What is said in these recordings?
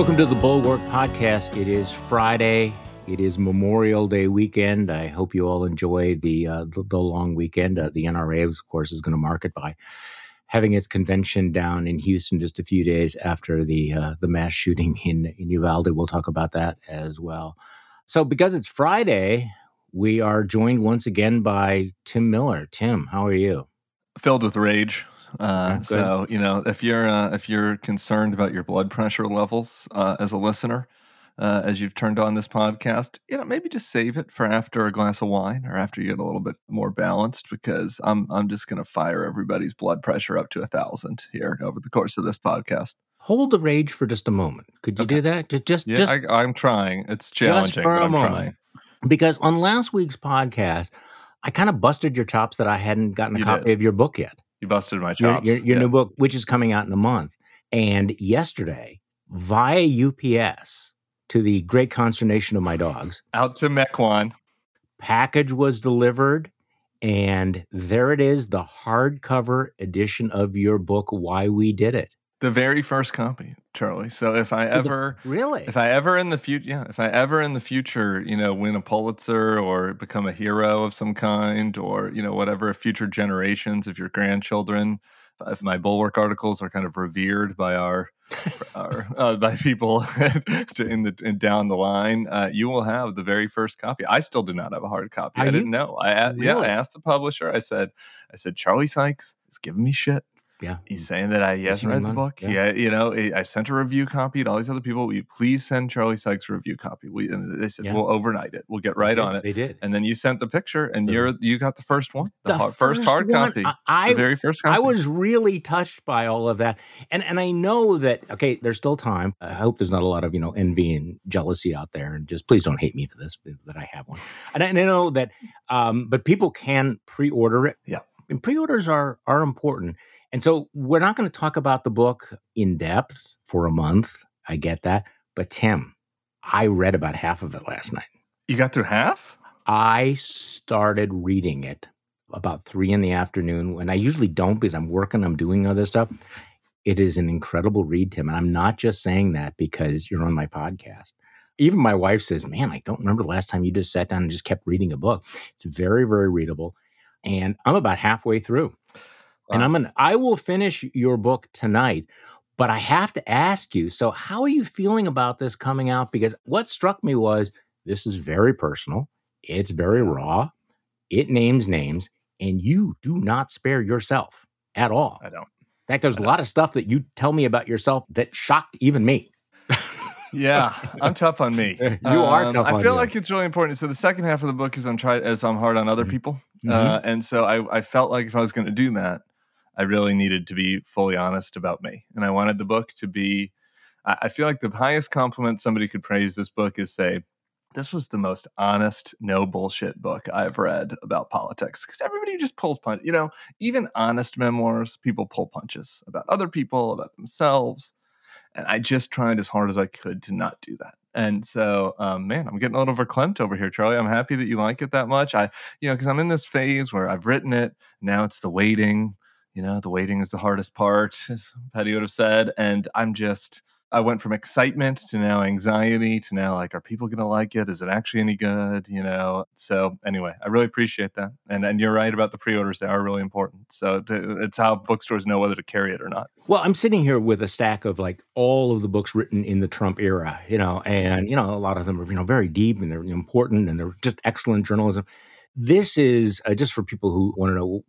Welcome to the Bulwark Podcast. It is Friday. It is Memorial Day weekend. I hope you all enjoy the uh, the, the, long weekend. Uh, the NRA, of course, is going to mark it by having its convention down in Houston just a few days after the uh, the mass shooting in in Uvalde. We'll talk about that as well. So, because it's Friday, we are joined once again by Tim Miller. Tim, how are you? Filled with rage. Uh, so you know, if you're uh, if you're concerned about your blood pressure levels uh, as a listener, uh, as you've turned on this podcast, you know, maybe just save it for after a glass of wine or after you get a little bit more balanced, because I'm I'm just going to fire everybody's blood pressure up to a thousand here over the course of this podcast. Hold the rage for just a moment. Could you okay. do that? Just, just, yeah, just I, am trying. It's challenging, but I'm moment. trying. Because on last week's podcast, I kind of busted your chops that I hadn't gotten a you copy did. of your book yet. You busted my chops. Your, your, your yeah. new book, which is coming out in a month. And yesterday, via UPS, to the great consternation of my dogs, out to Mequon, package was delivered. And there it is, the hardcover edition of your book, Why We Did It. The very first copy, Charlie. So if I ever really, if I ever in the future, yeah, if I ever in the future, you know, win a Pulitzer or become a hero of some kind, or you know, whatever, future generations of your grandchildren, if my bulwark articles are kind of revered by our, our uh, by people in the in down the line, uh, you will have the very first copy. I still do not have a hard copy. Are I you? didn't know. I really? yeah, I asked the publisher. I said, I said, Charlie Sykes is giving me shit yeah. He's saying that I he hasn't read the book. Yeah. yeah. You know, I sent a review copy to all these other people. Will you please send Charlie Sykes a review copy? We and they said yeah. we'll overnight it. We'll get right on it. They did. And then you sent the picture, and the, you're you got the first one, the, the hard, first, hard one, copy, I, the very first copy. I was really touched by all of that, and and I know that okay, there's still time. I hope there's not a lot of you know envy and jealousy out there, and just please don't hate me for this that I have one. And I, and I know that, um, but people can pre-order it. Yeah, and pre-orders are are important and so we're not going to talk about the book in depth for a month. I get that. But Tim, I read about half of it last night. You got through half? I started reading it about three in the afternoon when I usually don't because I'm working, I'm doing other stuff. It is an incredible read, Tim. And I'm not just saying that because you're on my podcast. Even my wife says, Man, I don't remember the last time you just sat down and just kept reading a book. It's very, very readable. And I'm about halfway through. And I'm gonna I will finish your book tonight, but I have to ask you, so how are you feeling about this coming out? Because what struck me was this is very personal, it's very raw, it names names, and you do not spare yourself at all. I don't. In fact, there's a lot of stuff that you tell me about yourself that shocked even me. yeah, I'm tough on me. you um, are tough. I feel like it's really important. So the second half of the book is I'm trying as I'm hard on other mm-hmm. people, mm-hmm. Uh, and so I, I felt like if I was going to do that, I really needed to be fully honest about me. And I wanted the book to be, I feel like the highest compliment somebody could praise this book is say, this was the most honest, no bullshit book I've read about politics. Because everybody just pulls punch. You know, even honest memoirs, people pull punches about other people, about themselves. And I just tried as hard as I could to not do that. And so, um, man, I'm getting a little verklempt over here, Charlie. I'm happy that you like it that much. I, you know, because I'm in this phase where I've written it. Now it's the waiting you know, the waiting is the hardest part, as Petty would have said. And I'm just, I went from excitement to now anxiety to now like, are people going to like it? Is it actually any good? You know? So anyway, I really appreciate that. And and you're right about the pre-orders. They are really important. So to, it's how bookstores know whether to carry it or not. Well, I'm sitting here with a stack of like all of the books written in the Trump era, you know, and, you know, a lot of them are, you know, very deep and they're important and they're just excellent journalism. This is uh, just for people who want to know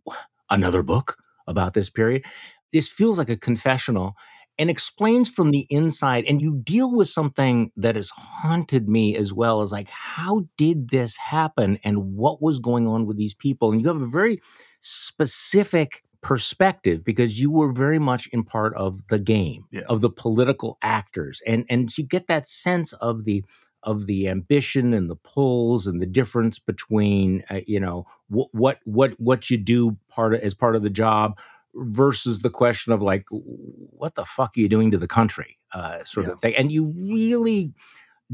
another book about this period. This feels like a confessional and explains from the inside. And you deal with something that has haunted me as well as like, how did this happen and what was going on with these people? And you have a very specific perspective because you were very much in part of the game yeah. of the political actors and and you get that sense of the of the ambition and the pulls and the difference between uh, you know what what what what you do part of, as part of the job versus the question of like what the fuck are you doing to the country uh, sort yeah. of thing and you really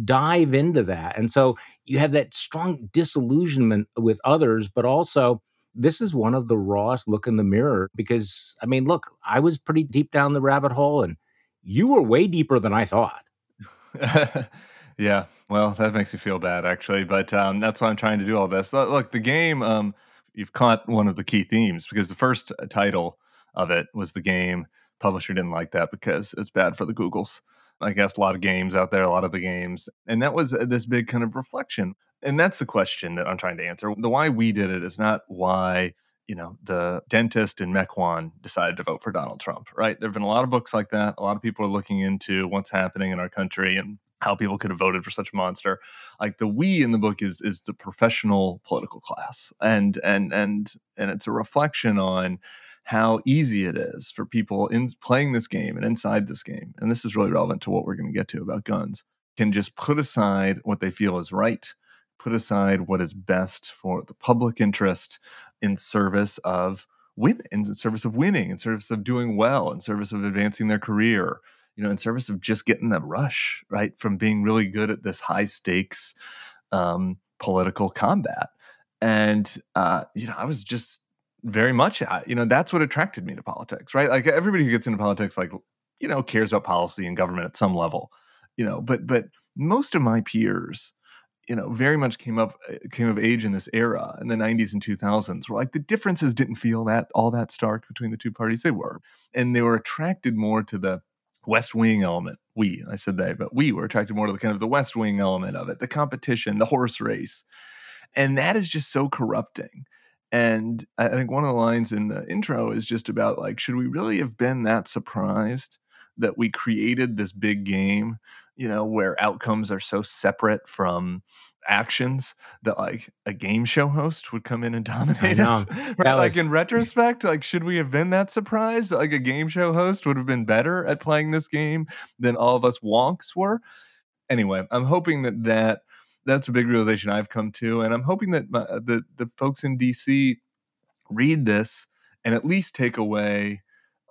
dive into that and so you have that strong disillusionment with others but also this is one of the rawest look in the mirror because i mean look i was pretty deep down the rabbit hole and you were way deeper than i thought yeah. Well, that makes me feel bad actually, but um, that's why I'm trying to do all this. Look, the game, um, you've caught one of the key themes because the first title of it was the game. Publisher didn't like that because it's bad for the Googles. I guess a lot of games out there, a lot of the games, and that was uh, this big kind of reflection. And that's the question that I'm trying to answer. The why we did it is not why you know the dentist in Mequon decided to vote for Donald Trump. Right? There've been a lot of books like that. A lot of people are looking into what's happening in our country and how people could have voted for such a monster. Like the we in the book is is the professional political class, and and and and it's a reflection on how easy it is for people in playing this game and inside this game. And this is really relevant to what we're going to get to about guns. Can just put aside what they feel is right, put aside what is best for the public interest in service of win, in service of winning, in service of doing well, in service of advancing their career, you know, in service of just getting that rush, right? From being really good at this high stakes um, political combat. And, uh, you know, I was just very much, you know, that's what attracted me to politics, right? Like everybody who gets into politics, like, you know, cares about policy and government at some level, you know, but, but most of my peers, you know, very much came up, uh, came of age in this era in the 90s and 2000s where like the differences didn't feel that all that stark between the two parties. They were. And they were attracted more to the, West Wing element. We, I said they, but we were attracted more to the kind of the West Wing element of it, the competition, the horse race. And that is just so corrupting. And I think one of the lines in the intro is just about like, should we really have been that surprised that we created this big game, you know, where outcomes are so separate from actions that like a game show host would come in and dominate us. Right? Like in retrospect, like should we have been that surprised that like a game show host would have been better at playing this game than all of us wonks were? Anyway, I'm hoping that that that's a big realization I've come to, and I'm hoping that my, uh, the the folks in DC read this and at least take away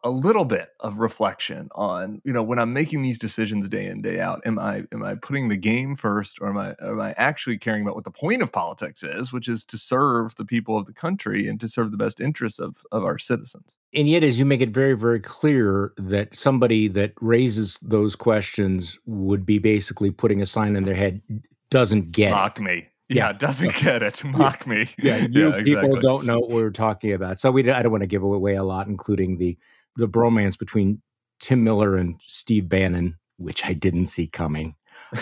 a little bit of reflection on you know when i'm making these decisions day in day out am i am i putting the game first or am i am i actually caring about what the point of politics is which is to serve the people of the country and to serve the best interests of of our citizens and yet as you make it very very clear that somebody that raises those questions would be basically putting a sign in their head doesn't get mock it. me yeah, doesn't get it. Mock yeah. me. Yeah, you yeah, people don't know what we're talking about. So we I don't want to give away a lot, including the the bromance between Tim Miller and Steve Bannon, which I didn't see coming.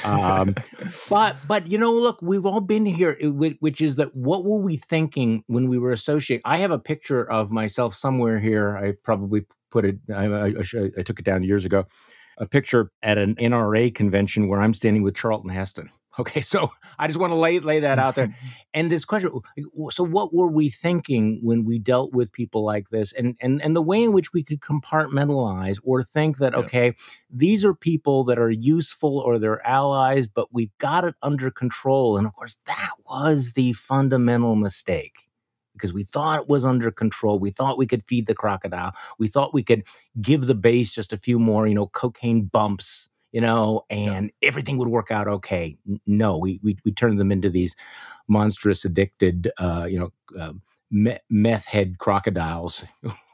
um, but but you know, look, we've all been here, which is that what were we thinking when we were associating? I have a picture of myself somewhere here. I probably put it. I, I, I took it down years ago. A picture at an NRA convention where I'm standing with Charlton Heston. Okay, so I just want to lay lay that out there. and this question: so, what were we thinking when we dealt with people like this, and and and the way in which we could compartmentalize or think that yeah. okay, these are people that are useful or they're allies, but we've got it under control. And of course, that was the fundamental mistake because we thought it was under control. We thought we could feed the crocodile. We thought we could give the base just a few more, you know, cocaine bumps you know, and yeah. everything would work out okay. No, we we we turned them into these monstrous, addicted, uh, you know. Uh, meth head crocodiles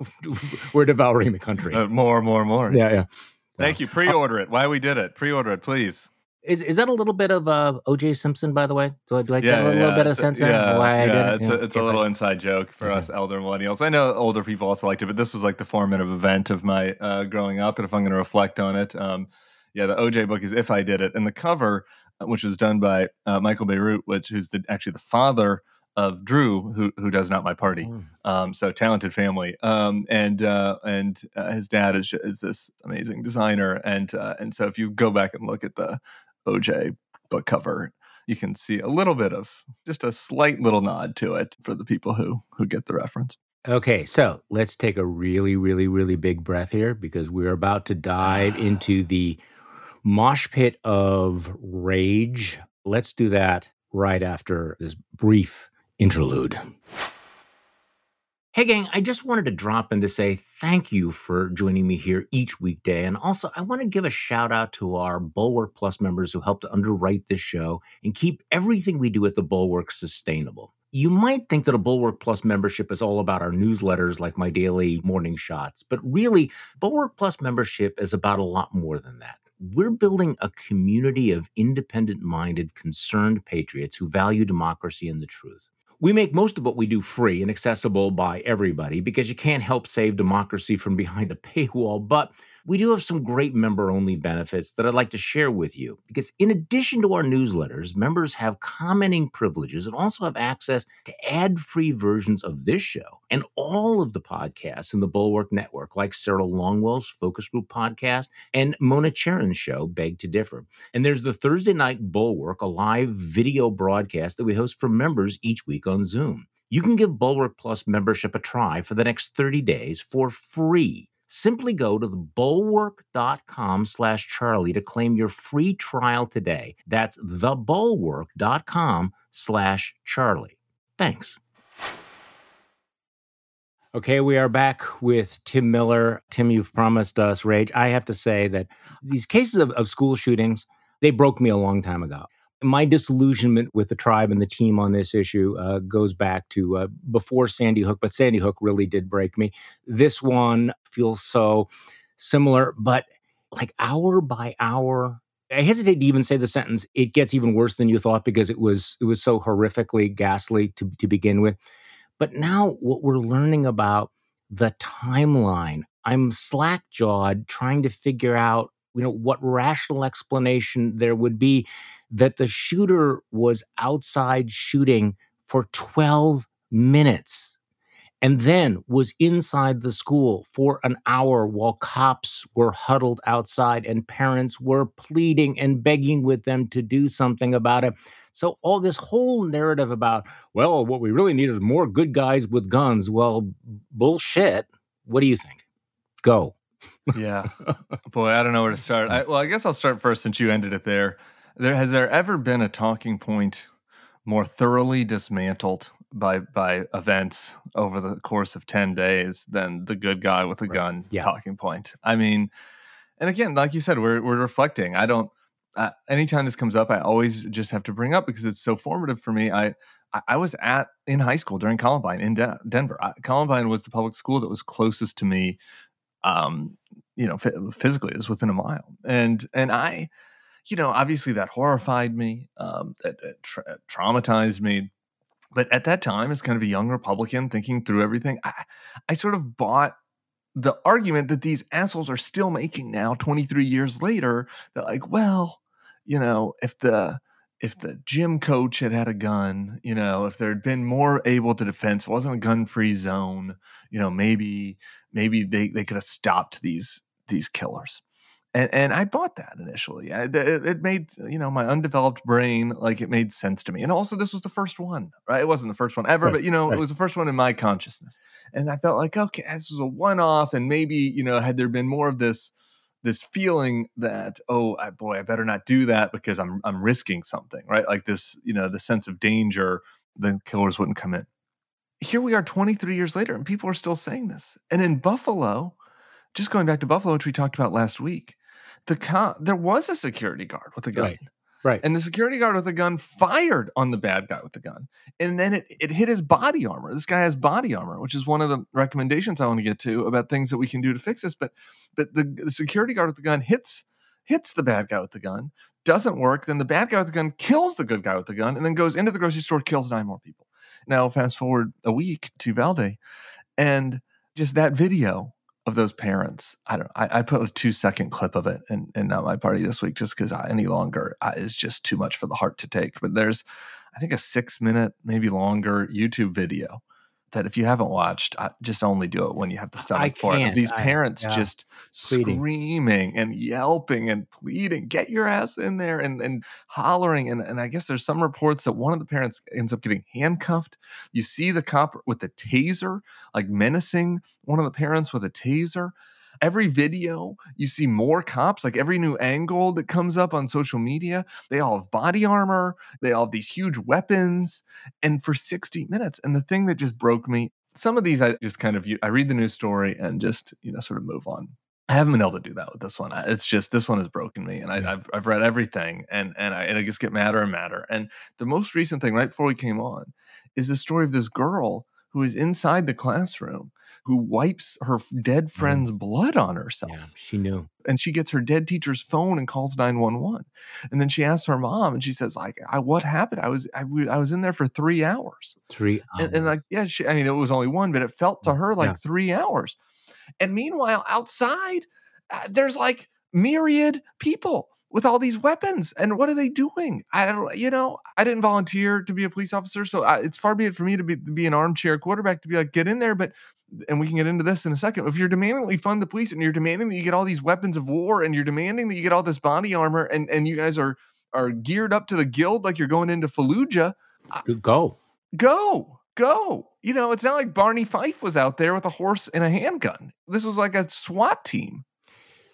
we're devouring the country uh, more more more yeah yeah thank you pre-order it why we did it pre-order it please is is that a little bit of uh, O.J. Simpson, by the way? Do I do I yeah, get a little, yeah. little bit of sense? Yeah, why yeah, it's, a, it's a little inside joke for us elder millennials. I know older people also liked it, but this was like the formative event of my uh, growing up. And if I'm going to reflect on it, um, yeah, the OJ book is If I Did It, and the cover, uh, which was done by uh, Michael Bierut, which who's the, actually the father of Drew, who who does not my party. Oh. Um, so talented family, um, and uh, and uh, his dad is is this amazing designer, and uh, and so if you go back and look at the OJ book cover, you can see a little bit of just a slight little nod to it for the people who who get the reference. Okay, so let's take a really, really, really big breath here because we're about to dive into the mosh pit of rage. Let's do that right after this brief interlude. Hey, gang, I just wanted to drop in to say thank you for joining me here each weekday. And also, I want to give a shout out to our Bulwark Plus members who help to underwrite this show and keep everything we do at the Bulwark sustainable. You might think that a Bulwark Plus membership is all about our newsletters like my daily morning shots, but really, Bulwark Plus membership is about a lot more than that we're building a community of independent minded, concerned patriots who value democracy and the truth. We make most of what we do free and accessible by everybody because you can't help save democracy from behind a paywall. But we do have some great member only benefits that I'd like to share with you. Because in addition to our newsletters, members have commenting privileges and also have access to ad free versions of this show and all of the podcasts in the Bulwark Network, like Sarah Longwell's Focus Group podcast and Mona Charen's show, Beg to Differ. And there's the Thursday Night Bulwark, a live video broadcast that we host for members each week on Zoom. You can give Bulwark Plus membership a try for the next 30 days for free Simply go to the bulwark.com slash Charlie to claim your free trial today. That's thebulwark.com slash Charlie. Thanks. Okay, we are back with Tim Miller. Tim, you've promised us rage. I have to say that these cases of, of school shootings, they broke me a long time ago my disillusionment with the tribe and the team on this issue uh, goes back to uh, before Sandy Hook, but Sandy Hook really did break me. This one feels so similar, but like hour by hour. I hesitate to even say the sentence. It gets even worse than you thought because it was it was so horrifically ghastly to to begin with. But now what we're learning about the timeline, I'm slack jawed trying to figure out you know what rational explanation there would be that the shooter was outside shooting for 12 minutes and then was inside the school for an hour while cops were huddled outside and parents were pleading and begging with them to do something about it. So, all this whole narrative about, well, what we really need is more good guys with guns. Well, bullshit. What do you think? Go. yeah. Boy, I don't know where to start. I, well, I guess I'll start first since you ended it there. There has there ever been a talking point more thoroughly dismantled by by events over the course of 10 days than the good guy with a right. gun yeah. talking point. I mean, and again, like you said, we're we're reflecting. I don't uh, anytime this comes up, I always just have to bring up because it's so formative for me. I I was at in high school during Columbine in De- Denver. I, Columbine was the public school that was closest to me um, you know, f- physically, it was within a mile. And and I you know, obviously that horrified me, um, tra- traumatized me. But at that time, as kind of a young Republican thinking through everything, I, I sort of bought the argument that these assholes are still making now, 23 years later. That like, well, you know, if the if the gym coach had had a gun, you know, if there had been more able to defense, wasn't a gun free zone, you know, maybe maybe they they could have stopped these these killers and and I bought that initially. I, it, it, made you know my undeveloped brain like it made sense to me. And also, this was the first one, right? It wasn't the first one ever, right, but you know, right. it was the first one in my consciousness. And I felt like, okay, this was a one-off, and maybe you know, had there been more of this this feeling that oh I, boy, I better not do that because I'm I'm risking something, right? Like this, you know, the sense of danger, the killers wouldn't come in. Here we are, 23 years later, and people are still saying this. And in Buffalo, just going back to Buffalo, which we talked about last week the there was a security guard with a gun. Right. Right. And the security guard with a gun fired on the bad guy with the gun. And then it, it hit his body armor. This guy has body armor, which is one of the recommendations I want to get to about things that we can do to fix this. But but the, the security guard with the gun hits hits the bad guy with the gun, doesn't work. Then the bad guy with the gun kills the good guy with the gun, and then goes into the grocery store, kills nine more people. Now, fast forward a week to Uvalde, and just that video of those parents. I don't. I, I put a two second clip of it in, in not my party this week just because any longer is just too much for the heart to take. But there's, I think, a six minute, maybe longer YouTube video that if you haven't watched, uh, just only do it when you have the stomach for it. These parents I, yeah. just pleading. screaming and yelping and pleading, get your ass in there and, and hollering. And, and I guess there's some reports that one of the parents ends up getting handcuffed. You see the cop with the taser, like menacing one of the parents with a taser every video you see more cops like every new angle that comes up on social media they all have body armor they all have these huge weapons and for 60 minutes and the thing that just broke me some of these i just kind of i read the news story and just you know sort of move on I haven't been able to do that with this one. It's just this one has broken me, and I, have I've read everything, and and I, and I just get madder and madder. And the most recent thing, right before we came on, is the story of this girl who is inside the classroom who wipes her dead mm-hmm. friend's mm. blood on herself. Yeah, she knew. And she gets her dead teacher's phone and calls 911. And then she asks her mom and she says like, I, what happened? I was, I, I, was in there for three hours. Three hours. And, and like, yeah, she, I mean, it was only one, but it felt to her like yeah. three hours. And meanwhile, outside, uh, there's like myriad people with all these weapons and what are they doing i don't you know i didn't volunteer to be a police officer so I, it's far be it for me to be, to be an armchair quarterback to be like get in there but and we can get into this in a second. If you're demanding that we fund the police and you're demanding that you get all these weapons of war and you're demanding that you get all this body armor and, and you guys are are geared up to the guild like you're going into Fallujah, go. Go. Go. You know, it's not like Barney Fife was out there with a horse and a handgun. This was like a SWAT team.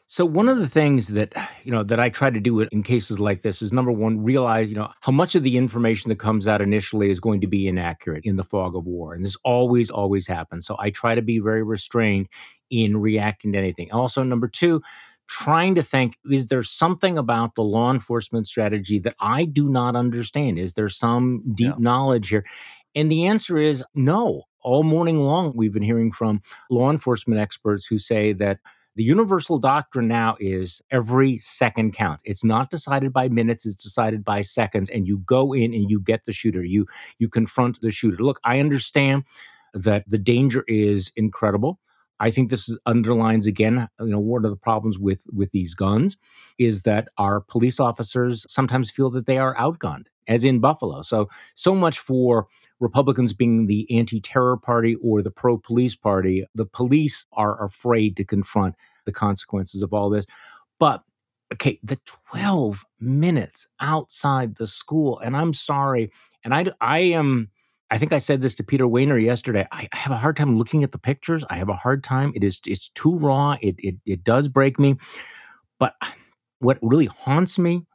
So one of the things that you know that I try to do in cases like this is number one, realize you know how much of the information that comes out initially is going to be inaccurate in the fog of war, and this always always happens. So I try to be very restrained in reacting to anything. Also, number two, trying to think is there something about the law enforcement strategy that I do not understand? Is there some deep yeah. knowledge here? And the answer is no. All morning long, we've been hearing from law enforcement experts who say that the universal doctrine now is every second counts. It's not decided by minutes, it's decided by seconds and you go in and you get the shooter. You you confront the shooter. Look, I understand that the danger is incredible. I think this underlines again, uh, you know, one of the problems with with these guns is that our police officers sometimes feel that they are outgunned, as in Buffalo. So so much for Republicans being the anti-terror party or the pro-police party. The police are afraid to confront the consequences of all this. But okay, the 12 minutes outside the school, and I'm sorry, and I I am I think I said this to Peter Wehner yesterday. I have a hard time looking at the pictures. I have a hard time. It is it's too raw. It it it does break me. But what really haunts me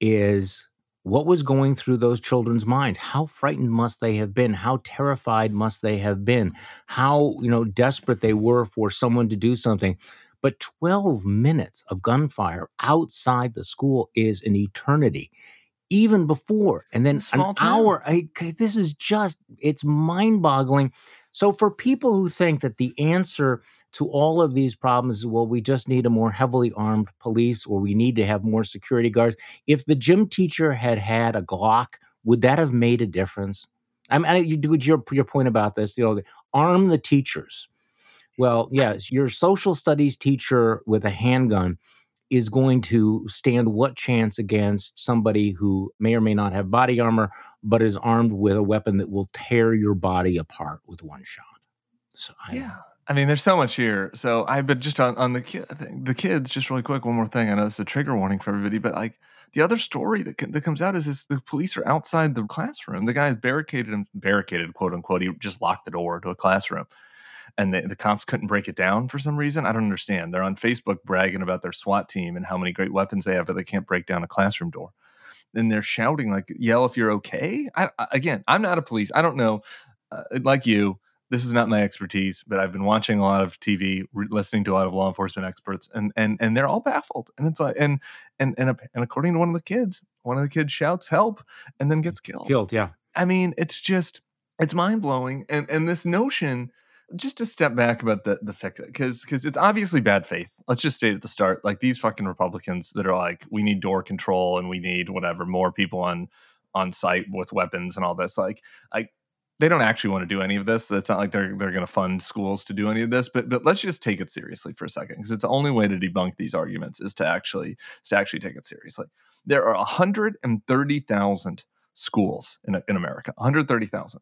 is what was going through those children's minds how frightened must they have been how terrified must they have been how you know desperate they were for someone to do something but 12 minutes of gunfire outside the school is an eternity even before and then an town. hour I, this is just it's mind-boggling. So for people who think that the answer to all of these problems is well we just need a more heavily armed police or we need to have more security guards if the gym teacher had had a glock would that have made a difference? I mean you do your, your point about this you know arm the teachers. Well yes your social studies teacher with a handgun is going to stand what chance against somebody who may or may not have body armor, but is armed with a weapon that will tear your body apart with one shot? So I yeah. I mean, there's so much here. So I, but just on, on the the kids, just really quick, one more thing. I know it's a trigger warning for everybody, but like the other story that that comes out is this: the police are outside the classroom. The guy barricaded him, barricaded, quote unquote. He just locked the door to a classroom and the, the cops couldn't break it down for some reason. I don't understand. They're on Facebook bragging about their SWAT team and how many great weapons they have, but they can't break down a classroom door. And they're shouting like, "Yell if you're okay." I, again, I'm not a police. I don't know. Uh, like you, this is not my expertise, but I've been watching a lot of TV, re- listening to a lot of law enforcement experts, and and and they're all baffled. And it's like, and and and and according to one of the kids, one of the kids shouts help and then gets killed. Killed, yeah. I mean, it's just it's mind blowing, and and this notion just to step back about the the fix because because it's obviously bad faith. Let's just state at the start, like these fucking Republicans that are like, we need door control and we need whatever more people on on site with weapons and all this. Like, like they don't actually want to do any of this. It's not like they're they're going to fund schools to do any of this. But but let's just take it seriously for a second because it's the only way to debunk these arguments is to actually to actually take it seriously. There are 130,000 schools in in America. 130,000 uh,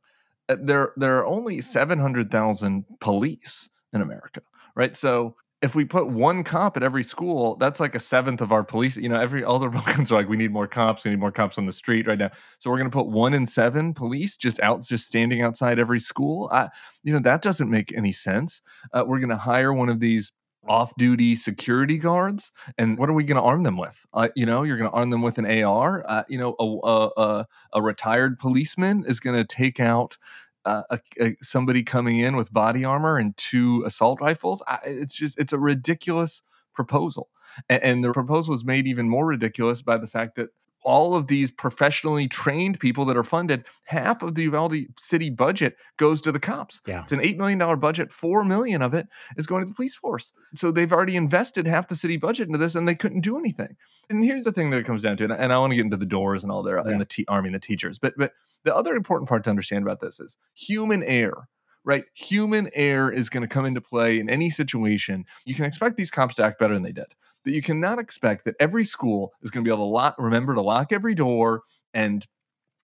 there there are only 700,000 police in America, right? So if we put one cop at every school, that's like a seventh of our police. You know, every all the Republicans are like, we need more cops, we need more cops on the street right now. So we're going to put one in seven police just out, just standing outside every school. I, you know, that doesn't make any sense. Uh, we're going to hire one of these off-duty security guards and what are we going to arm them with? Uh, you know you're going to arm them with an ar uh, you know a, a, a, retired policeman is going to take out uh, a, somebody coming in with body armor and two assault rifles. I, it's just it's a ridiculous proposal. And, and the proposal is made even more ridiculous by the fact that all of these professionally trained people that are funded, half of the Uvalde city budget goes to the cops. Yeah. It's an $8 million budget. 4 million of it is going to the police force. So they've already invested half the city budget into this and they couldn't do anything. And here's the thing that it comes down to, and I, and I want to get into the doors and all there yeah. and the t- army and the teachers. But, but the other important part to understand about this is human error right? Human error is going to come into play in any situation. You can expect these cops to act better than they did that you cannot expect that every school is going to be able to lock, remember to lock every door and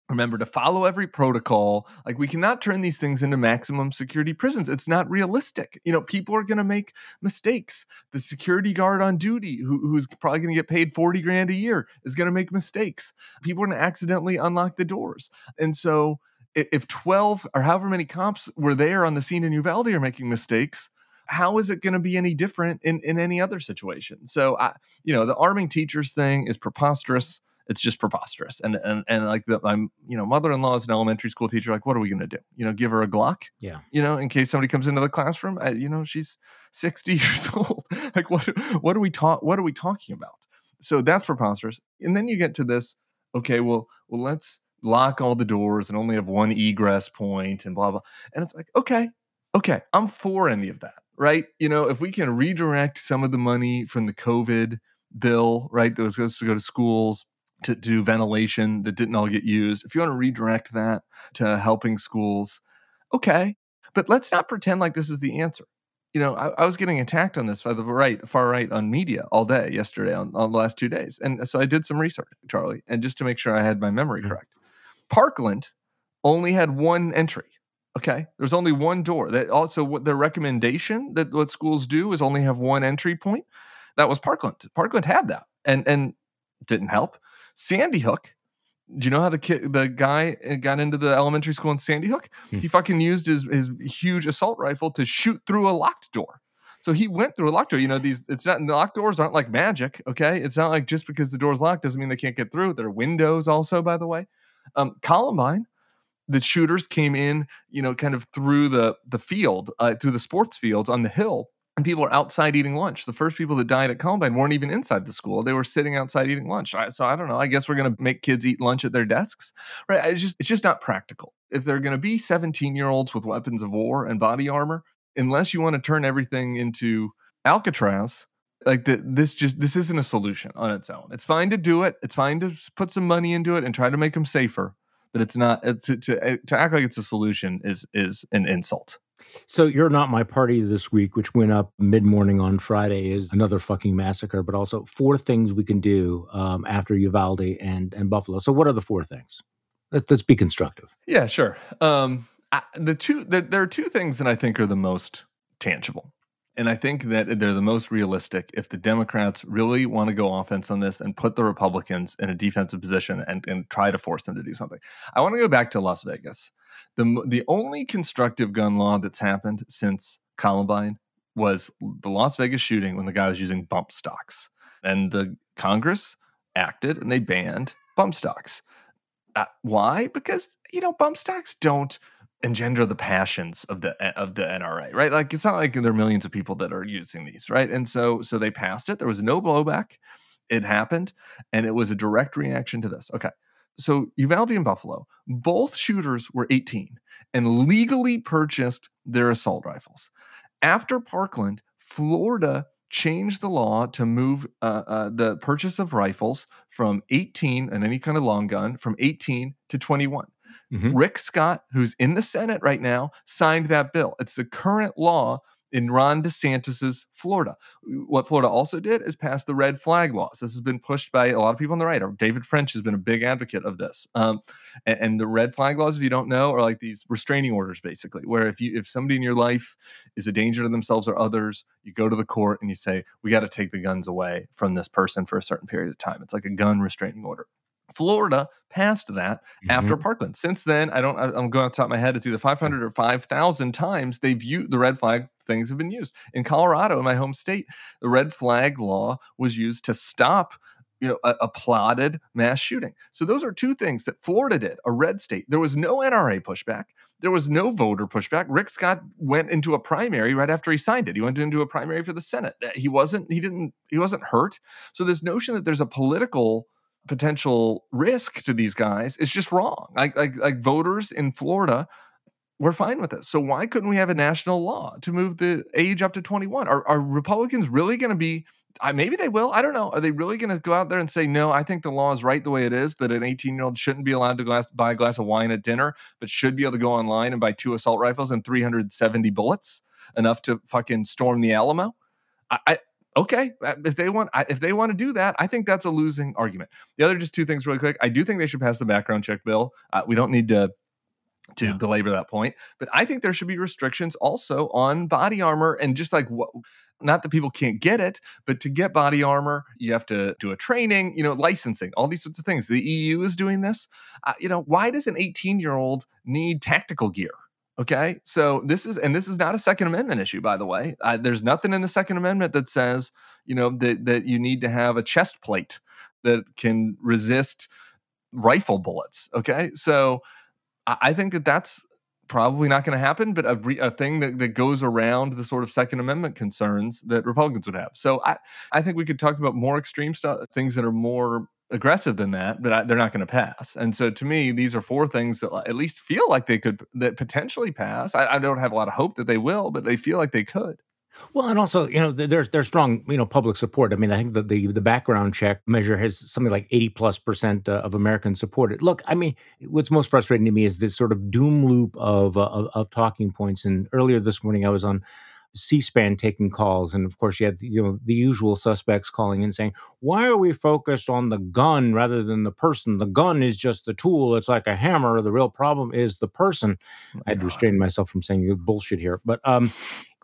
remember to follow every protocol. Like we cannot turn these things into maximum security prisons. It's not realistic. You know people are going to make mistakes. The security guard on duty who, who's probably going to get paid 40 grand a year is going to make mistakes. People are going to accidentally unlock the doors. And so if 12 or however many cops were there on the scene in uvalde are making mistakes how is it going to be any different in, in any other situation? So, I, you know, the arming teachers thing is preposterous. It's just preposterous. And and and like the, my you know mother-in-law is an elementary school teacher. Like, what are we going to do? You know, give her a Glock? Yeah. You know, in case somebody comes into the classroom. I, you know, she's sixty years old. like, what what are we talk? What are we talking about? So that's preposterous. And then you get to this. Okay, well, well, let's lock all the doors and only have one egress point and blah blah. And it's like, okay, okay, I'm for any of that right? You know, if we can redirect some of the money from the COVID bill, right, that was supposed to go to schools to do ventilation that didn't all get used, if you want to redirect that to helping schools, okay. But let's not pretend like this is the answer. You know, I, I was getting attacked on this by the right, far right on media all day yesterday on, on the last two days. And so I did some research, Charlie, and just to make sure I had my memory mm-hmm. correct. Parkland only had one entry Okay, there's only one door. That also what the recommendation that what schools do is only have one entry point. That was Parkland. Parkland had that, and and didn't help. Sandy Hook. Do you know how the kid, the guy uh, got into the elementary school in Sandy Hook? Hmm. He fucking used his his huge assault rifle to shoot through a locked door. So he went through a locked door. You know, these it's not the locked doors aren't like magic. Okay, it's not like just because the door's locked doesn't mean they can't get through. There are windows also, by the way. Um, Columbine the shooters came in, you know, kind of through the the field, uh, through the sports fields on the hill, and people were outside eating lunch. The first people that died at Columbine weren't even inside the school; they were sitting outside eating lunch. So I don't know. I guess we're going to make kids eat lunch at their desks, right? It's just it's just not practical. If they're going to be 17 year olds with weapons of war and body armor, unless you want to turn everything into Alcatraz, like the, this just this isn't a solution on its own. It's fine to do it. It's fine to put some money into it and try to make them safer but it's not to, to eh, to act like it's a solution is is an insult. So you're not my party this week, which went up mid morning on Friday, is another fucking massacre. But also four things we can do um, after Uvalde and and Buffalo. So what are the four things? Let, us be constructive. Yeah, sure. Um, I, the two there, there are two things that I think are the most tangible. And I think that they're the most realistic if the Democrats really want to go offense on this and put the Republicans in a defensive position and, and try to force them to do something. I want to go back to Las Vegas. The, the only constructive gun law that's happened since Columbine was the Las Vegas shooting when the guy was using bump stocks. And the Congress acted and they banned bump stocks. Uh, why? Because, you know, bump stocks don't engender the passions of the of the NRA, right? Like it's not like there are millions of people that are using these, right? And so so they passed it. There was no blowback. It happened, and it was a direct reaction to this. Okay. So Uvalde and Buffalo, both shooters were 18 and legally purchased their assault rifles. After Parkland, Florida changed the law to move uh, uh, the purchase of rifles from 18 and any kind of long gun from 18 to 21. Mm-hmm. Rick Scott, who's in the Senate right now, signed that bill. It's the current law in Ron DeSantis's Florida. What Florida also did is pass the red flag laws. This has been pushed by a lot of people on the right. David French has been a big advocate of this. Um, and, and, the red flag laws, if you don't know, are like these restraining orders, basically, where if you if somebody in your life is a danger to themselves or others, you go to the court and you say, "We got to take the guns away from this person for a certain period of time." It's like a gun restraining order. Florida passed that mm-hmm. after Parkland. Since then, I don't. I'm going off the top of my head. It's either 500 or 5,000 times they've used the red flag things have been used in Colorado, in my home state. The red flag law was used to stop you know, a, a, plotted mass shooting. So those are two things that Florida did, a red state. There was no NRA pushback. There was no voter pushback. Rick Scott went into a primary right after he signed it. He went into a primary for the Senate. He wasn't, he didn't, he wasn't hurt. So this notion that there's a political potential risk to these guys is just wrong. Like like like voters in Florida we're fine with it. So why couldn't we have a national law to move the age up to 21? Are, are Republicans really going to be? Uh, maybe they will. I don't know. Are they really going to go out there and say no? I think the law is right the way it is. That an 18 year old shouldn't be allowed to glass, buy a glass of wine at dinner, but should be able to go online and buy two assault rifles and 370 bullets, enough to fucking storm the Alamo. I okay uh, if they want if they want to do that i think that's a losing argument the other just two things really quick i do think they should pass the background check bill uh, we don't need to to yeah. belabor that point. But I think there should be restrictions also on body armor and just like what not that people can't get it, but to get body armor, you have to do a training, you know, licensing, all these sorts of things. The EU is doing this. Uh, you know, why does an 18 year old need tactical gear? Okay, so this is, and this is not a Second Amendment issue, by the way. There's nothing in the Second Amendment that says, you know, that that you need to have a chest plate that can resist rifle bullets. Okay, so I think that that's probably not going to happen, but a, re- a thing that, that goes around the sort of Second Amendment concerns that Republicans would have. So I, I think we could talk about more extreme stuff, things that are more aggressive than that, but I, they're not going to pass. And so to me, these are four things that at least feel like they could that potentially pass. I, I don't have a lot of hope that they will, but they feel like they could. Well, and also, you know, there's there's strong, you know, public support. I mean, I think that the the background check measure has something like 80 plus percent uh, of Americans support it. Look, I mean, what's most frustrating to me is this sort of doom loop of, uh, of, of talking points. And earlier this morning, I was on C-SPAN taking calls, and of course, you had you know the usual suspects calling in saying, "Why are we focused on the gun rather than the person? The gun is just the tool; it's like a hammer. The real problem is the person." Oh, I'd restrain myself from saying you're bullshit here, but um,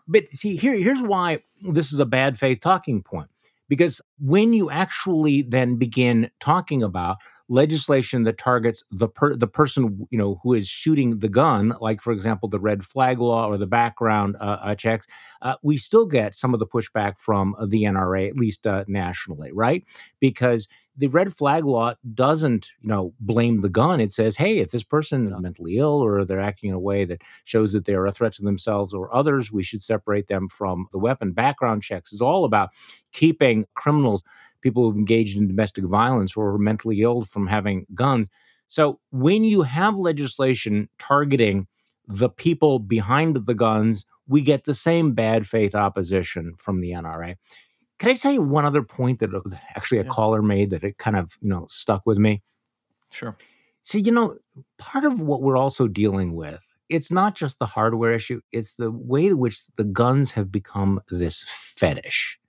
but see, here, here's why this is a bad faith talking point. Because when you actually then begin talking about legislation that targets the per, the person you know who is shooting the gun, like for example the red flag law or the background uh, uh, checks, uh, we still get some of the pushback from the NRA, at least uh, nationally, right? Because the red flag law doesn't, you know, blame the gun. It says, hey, if this person is mentally ill or they're acting in a way that shows that they're a threat to themselves or others, we should separate them from the weapon. Background checks is all about keeping criminals, people who've engaged in domestic violence or are mentally ill from having guns. So when you have legislation targeting the people behind the guns, we get the same bad faith opposition from the NRA. Can I tell you one other point that uh, actually a yeah. caller made that it kind of, you know, stuck with me? Sure. So, you know, part of what we're also dealing with, it's not just the hardware issue, it's the way in which the guns have become this fetish.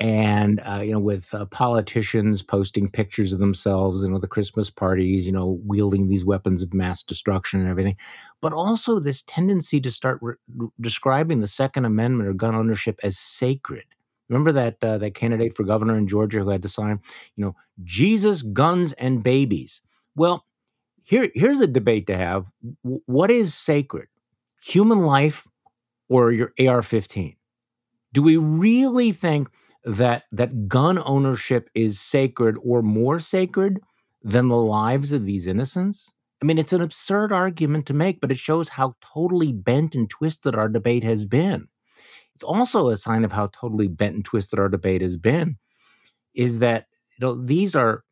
And, uh, you know, with uh, politicians posting pictures of themselves, you know, the Christmas parties, you know, wielding these weapons of mass destruction and everything, but also this tendency to start re- describing the Second Amendment or gun ownership as sacred Remember that uh, that candidate for governor in Georgia who had to sign, you know, Jesus, guns, and babies. Well, here here's a debate to have. W- what is sacred, human life, or your AR-15? Do we really think that that gun ownership is sacred or more sacred than the lives of these innocents? I mean, it's an absurd argument to make, but it shows how totally bent and twisted our debate has been. It's also a sign of how totally bent and twisted our debate has been, is that you know these are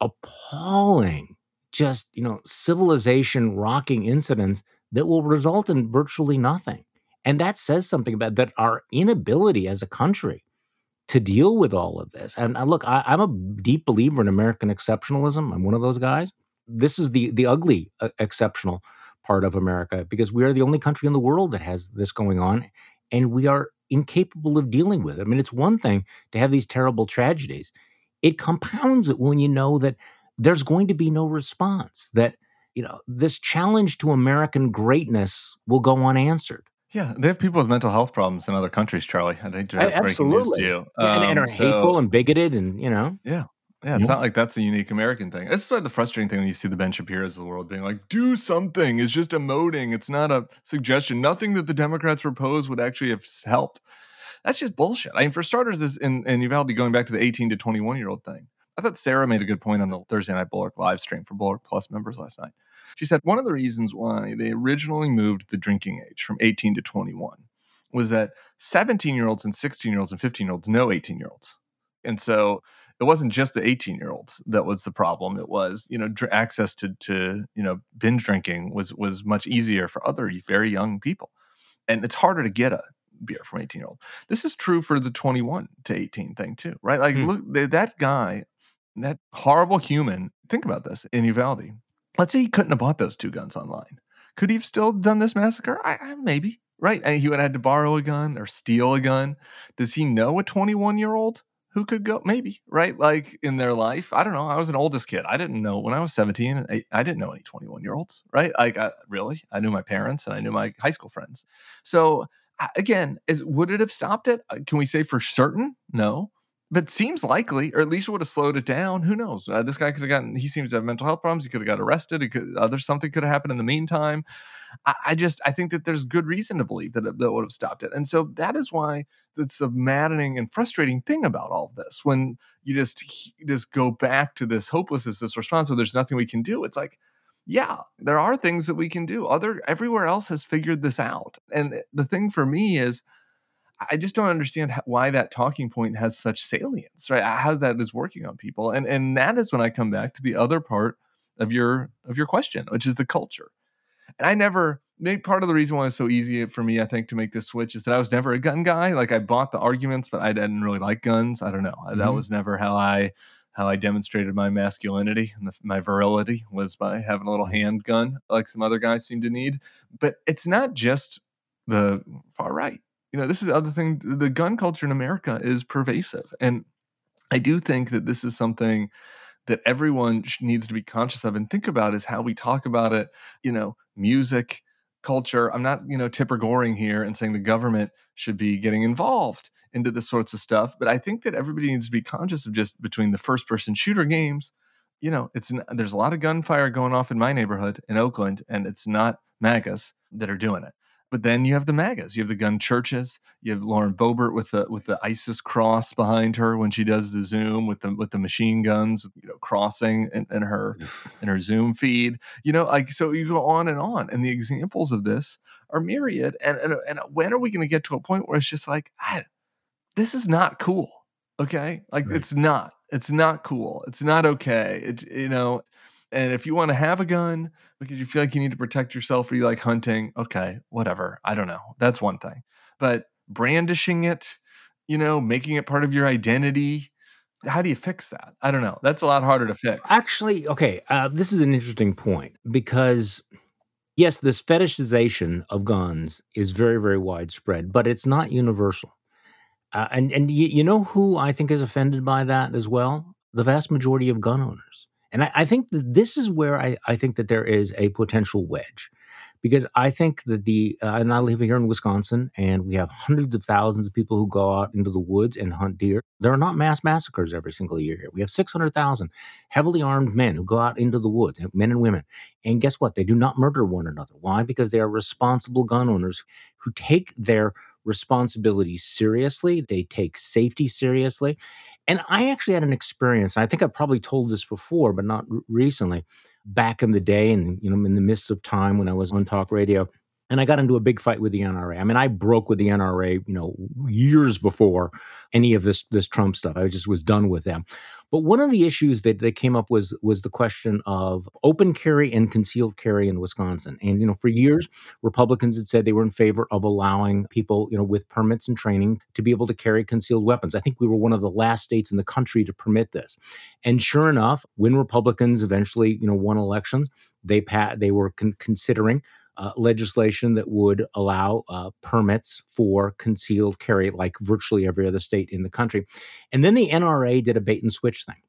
appalling, just you know, civilization rocking incidents that will result in virtually nothing. And that says something about that our inability as a country to deal with all of this. And uh, look, I, am a deep believer in American exceptionalism. I'm one of those guys. This is the the ugly uh, exceptional part of America because we are the only country in the world that has this going on, and we are incapable of dealing with it. I mean, it's one thing to have these terrible tragedies. It compounds it when you know that there's going to be no response, that, you know, this challenge to American greatness will go unanswered. Yeah, they have people with mental health problems in other countries, Charlie. I think breaking Absolutely. news to you. Yeah, and, and, are um, so, hateful and bigoted and, you know. Yeah. Yeah, it's yeah. not like that's a unique American thing. It's like the frustrating thing when you see the Ben Shapiro's of the world being like, "Do something." It's just emoting. It's not a suggestion. Nothing that the Democrats propose would actually have helped. That's just bullshit. I mean, for starters, this and and Uvalde going back to the 18 to 21 year old thing. I thought Sarah made a good point on the Thursday Night Bulwark live stream for Bulwark Plus members last night. She said one of the reasons why they originally moved the drinking age from 18 to 21 was that 17 year olds and 16 year olds and 15 year olds know 18 year olds. And so it wasn't just the 18 year olds that was the problem. It was, you know, dr- access to, to, you know, binge drinking was, was much easier for other very young people. And it's harder to get a beer from 18 year old. This is true for the 21 to 18 thing too, right? Like, hmm. look, that guy, that horrible human, think about this in Uvalde. Let's say he couldn't have bought those two guns online. Could he have still done this massacre? I, I maybe, right? And he would have had to borrow a gun or steal a gun. Does he know a 21 year old who could go? Maybe, right? Like in their life. I don't know. I was an oldest kid. I didn't know when I was 17, I, I didn't know any 21 year olds, right? Like, I, really? I knew my parents and I knew my high school friends. So, again, is, would it have stopped it? Uh, can we say for certain? No but seems likely, or at least would have slowed it down. Who knows? Uh, this guy could have gotten. He seems to have mental health problems. He could have got arrested. Could, other something could have happened in the meantime. I, I, just I think that there's good reason to believe that it, that would have stopped it. And so that is why it's a maddening and frustrating thing about all of this. When you just just go back to this hopelessness, this response, so there's nothing we can do. It's like yeah, there are things that we can do. Other everywhere else has figured this out. And the thing for me is I just don't understand why that talking point has such salience, right? How that is working on people, and and that is when I come back to the other part of your of your question, which is the culture. And I never made part of the reason why it's so easy for me, I think, to make this switch is that I was never a gun guy. Like I bought the arguments, but I didn't really like guns. I don't know. Mm-hmm. That was never how I how I demonstrated my masculinity and the, my virility was by having a little handgun, like some other guys seem to need. But it's not just the far right you know, this is the other thing. The gun culture in America is pervasive. And I do think that this is something that everyone needs to be conscious of and think about is how we talk about it, you know, music, culture. I'm not, you know, Tipper Goring here and saying the government should be getting involved into this sorts of stuff, but I think that everybody needs to be conscious of just between the first person shooter games, you know, it's there's a lot of gunfire going off in my neighborhood in Oakland and it's not MAGAs that are doing it. But then you have the MAGAs. You have the gun churches. You have Lauren Boebert with the with the ISIS cross behind her when she does the Zoom with the with the machine guns, you know, crossing in, in her in her Zoom feed. You know, like so you go on and on, and the examples of this are myriad. And and, and when are we going to get to a point where it's just like, I, this is not cool? Okay, like right. it's not. It's not cool. It's not okay. It you know, and if you want to have a gun because you feel like you need to protect yourself or you like hunting, okay, whatever. I don't know. That's one thing. But brandishing it, you know, making it part of your identity, how do you fix that? I don't know. That's a lot harder to fix. Actually, okay, uh, this is an interesting point because yes, this fetishization of guns is very, very widespread, but it's not universal. Uh, and and you, you know who I think is offended by that as well? The vast majority of gun owners. And I, I think that this is where I, I think that there is a potential wedge because I think that the uh, and I live here in Wisconsin, and we have hundreds of thousands of people who go out into the woods and hunt deer. There are not mass massacres every single year here. We have six hundred thousand heavily armed men who go out into the woods, men and women. And guess what? They do not murder one another. Why? Because they are responsible gun owners who take their responsibilities seriously. They take safety seriously, and I actually had an experience. I think I've probably told this before, but not r- recently. Back in the day, and you know, in the midst of time when I was on talk radio, and I got into a big fight with the NRA. I mean, I broke with the NRA, you know, years before any of this this Trump stuff. I just was done with them. But one of the issues that they came up was was the question of open carry and concealed carry in Wisconsin. And you know, for years, Republicans had said they were in favor of allowing people, you know, with permits and training to be able to carry concealed weapons. I think we were one of the last states in the country to permit this. And sure enough, when Republicans eventually, you know, won elections, they pat they were con- considering uh, legislation that would allow uh, permits for concealed carry, like virtually every other state in the country. And then the NRA did a bait and switch thing.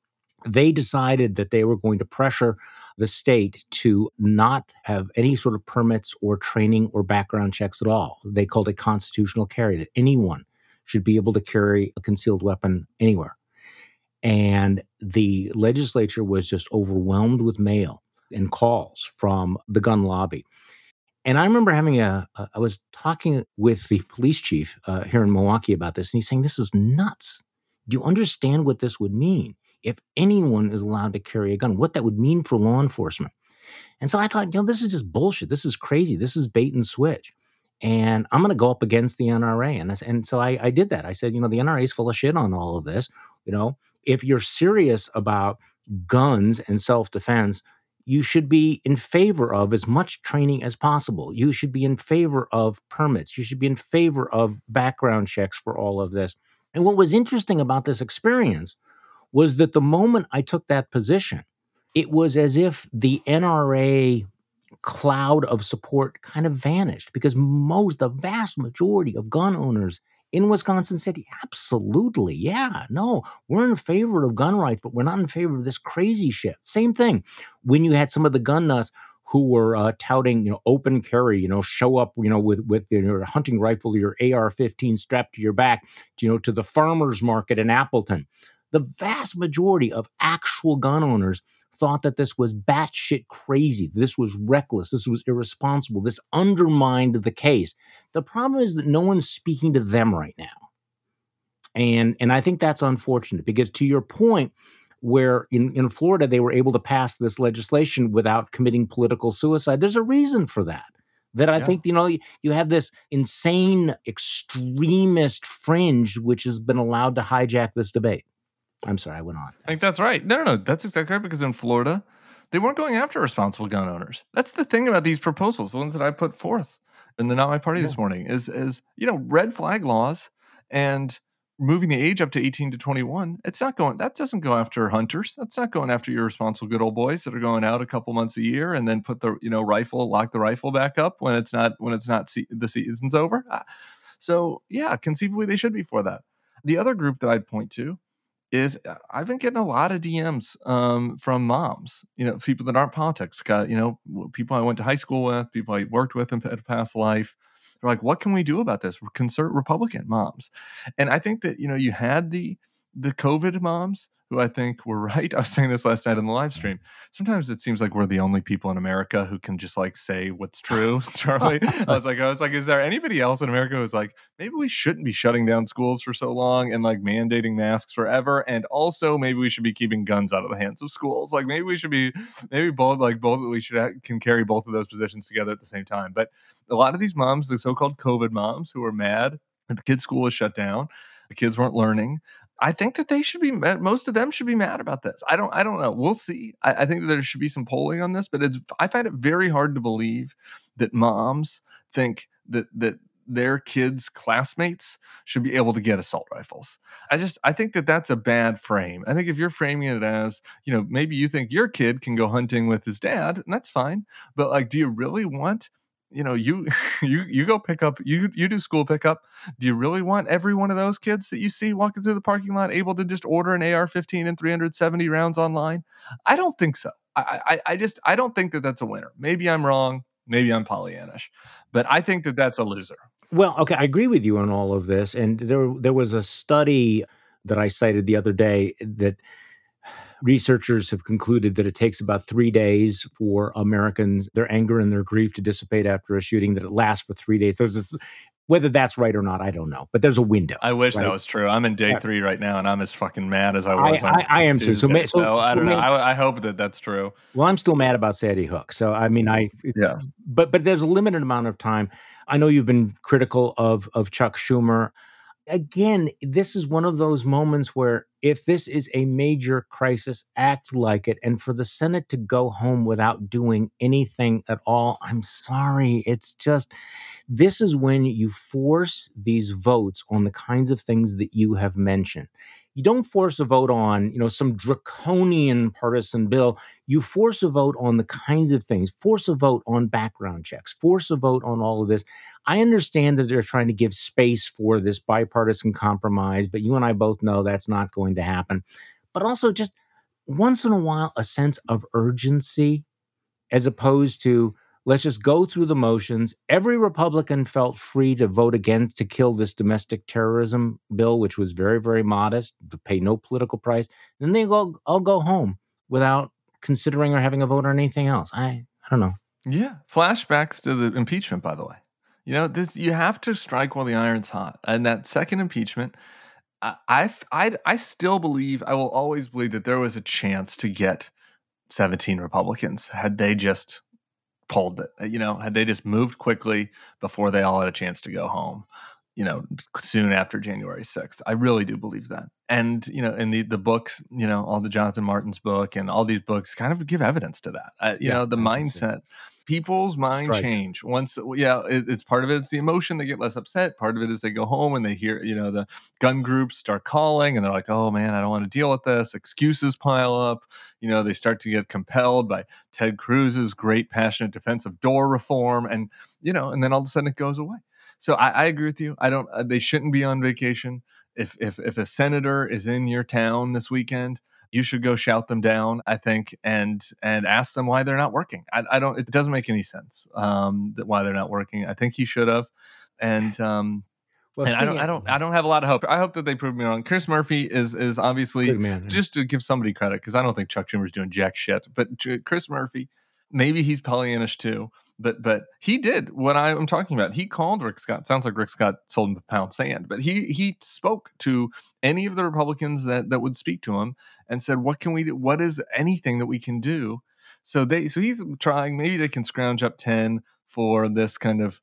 They decided that they were going to pressure the state to not have any sort of permits or training or background checks at all. They called it constitutional carry, that anyone should be able to carry a concealed weapon anywhere. And the legislature was just overwhelmed with mail and calls from the gun lobby and I remember having a, a I was talking with the police chief uh, here in Milwaukee about this, and he's saying, This is nuts. Do you understand what this would mean if anyone is allowed to carry a gun? What that would mean for law enforcement? And so I thought, you know, this is just bullshit. This is crazy. This is bait and switch. And I'm going to go up against the NRA. And, I, and so I, I did that. I said, you know, the NRA is full of shit on all of this. You know, if you're serious about guns and self defense, you should be in favor of as much training as possible. You should be in favor of permits. You should be in favor of background checks for all of this. And what was interesting about this experience was that the moment I took that position, it was as if the NRA cloud of support kind of vanished because most, the vast majority of gun owners in Wisconsin said, absolutely, yeah, no, we're in favor of gun rights, but we're not in favor of this crazy shit. Same thing when you had some of the gun nuts who were uh, touting, you know, open carry, you know, show up, you know, with with your hunting rifle, your AR-15 strapped to your back, you know, to the farmers market in Appleton. The vast majority of actual gun owners thought that this was batshit crazy. This was reckless. This was irresponsible. This undermined the case. The problem is that no one's speaking to them right now. And, and I think that's unfortunate because to your point, where in, in Florida they were able to pass this legislation without committing political suicide, there's a reason for that that I yeah. think you know you have this insane extremist fringe which has been allowed to hijack this debate. I'm sorry, I went on. I think that's right. No, no, no. That's exactly right. Because in Florida, they weren't going after responsible gun owners. That's the thing about these proposals, the ones that I put forth in the Not My Party yeah. this morning, is is you know red flag laws and moving the age up to 18 to 21 it's not going that doesn't go after hunters that's not going after your responsible good old boys that are going out a couple months a year and then put the you know rifle lock the rifle back up when it's not when it's not se- the season's over ah, so yeah conceivably they should be for that the other group that i'd point to is uh, I've been getting a lot of DMs um, from moms, you know, people that aren't politics, got, you know, people I went to high school with, people I worked with in a past life. They're like, what can we do about this? Concerned Republican moms. And I think that, you know, you had the, the COVID moms who I think were right. I was saying this last night in the live stream. Sometimes it seems like we're the only people in America who can just like say what's true, Charlie. I was like, I was like, is there anybody else in America who's like, maybe we shouldn't be shutting down schools for so long and like mandating masks forever, and also maybe we should be keeping guns out of the hands of schools. Like maybe we should be, maybe both, like both, we should have, can carry both of those positions together at the same time. But a lot of these moms, the so-called COVID moms, who are mad that the kids' school was shut down, the kids weren't learning. I think that they should be most of them should be mad about this. I don't I don't know. We'll see. I, I, think there should be some polling on this, but it's I find it very hard to believe that moms think that that their kids' classmates should be able to get assault rifles. I just I think that that's a bad frame. I think if you're framing it as, you know, maybe you think your kid can go hunting with his dad, and that's fine. But like do you really want you know you you you go pick up you you do school pickup. Do you really want every one of those kids that you see walking through the parking lot able to just order an ar-15 and 370 rounds online? I don't think so. I i, I just i don't think that that's a winner. Maybe i'm wrong. Maybe i'm pollyannish. But i think that that's a loser. Well okay i agree with you on all of this. And there there was a study that i cited the other day that researchers have concluded that it takes about three days for Americans, their anger and their grief to dissipate after a shooting, that it lasts for three days. There's this, whether that's right or not, I don't know, but there's a window. I wish right? that was true. I'm in day three right now, and I'm as fucking mad as I was. I, I, I am too. So, so, so, I don't know. I, I, hope that that's true. Well, I'm still mad about Sandy Hook. So I mean, I yeah. But but there's a limited amount of time. I know you've been critical of of Chuck Schumer again, this is one of those moments where if this is a major crisis, act like it. And for the Senate to go home without doing anything at all, I'm sorry. It's just, this is when you force these votes on the kinds of things that you have mentioned you don't force a vote on you know some draconian partisan bill. You force a vote on the kinds of things. Force a vote on background checks. Force a vote on all of this. I understand that they're trying to give space for this bipartisan compromise but you and i both know that's not going to happen. But also just once in a while a sense of urgency as opposed to Let's just go through the motions. Every Republican felt free to vote against to kill this domestic terrorism bill, which was very, very modest, to pay no political price. Then they go, I'll go home without considering or having a vote on anything else. I, I don't know. Yeah, flashbacks to the impeachment, by the way. You know, this you have to strike while the iron's hot. And that second impeachment, I, I, I, I still believe, I will always believe that there was a chance to get 17 Republicans had they just pulled it. You know, had they just moved quickly before they all had a chance to go home. you know, soon after January 6th. I really do believe that. And, you know, in the, the books, you know, all the Jonathan Martin's book and all these books kind of give evidence to that. Uh, you yeah, know, the mindset, people's mind change once, yeah, it, it's part of it. It's the emotion. They get less upset. Part of it is they go home and they hear, you know, the gun groups start calling and they're like, oh man, I don't want to deal with this. Excuses pile up. You know, they start to get compelled by Ted Cruz's great passionate defense of door reform. And, you know, and then all of a sudden it goes away. So I, I agree with you. I don't. Uh, they shouldn't be on vacation. If if if a senator is in your town this weekend, you should go shout them down. I think and and ask them why they're not working. I, I don't. It doesn't make any sense. Um, that why they're not working. I think he should have. And um, well, and I don't, I don't, I don't have a lot of hope. I hope that they prove me wrong. Chris Murphy is is obviously man, just to give somebody credit because I don't think Chuck Schumer's doing jack shit. But Chris Murphy, maybe he's Pollyannish too but but he did what I'm talking about. He called Rick Scott. Sounds like Rick Scott told him to pound sand, but he he spoke to any of the Republicans that that would speak to him and said, "What can we do? What is anything that we can do?" So they so he's trying. Maybe they can scrounge up ten for this kind of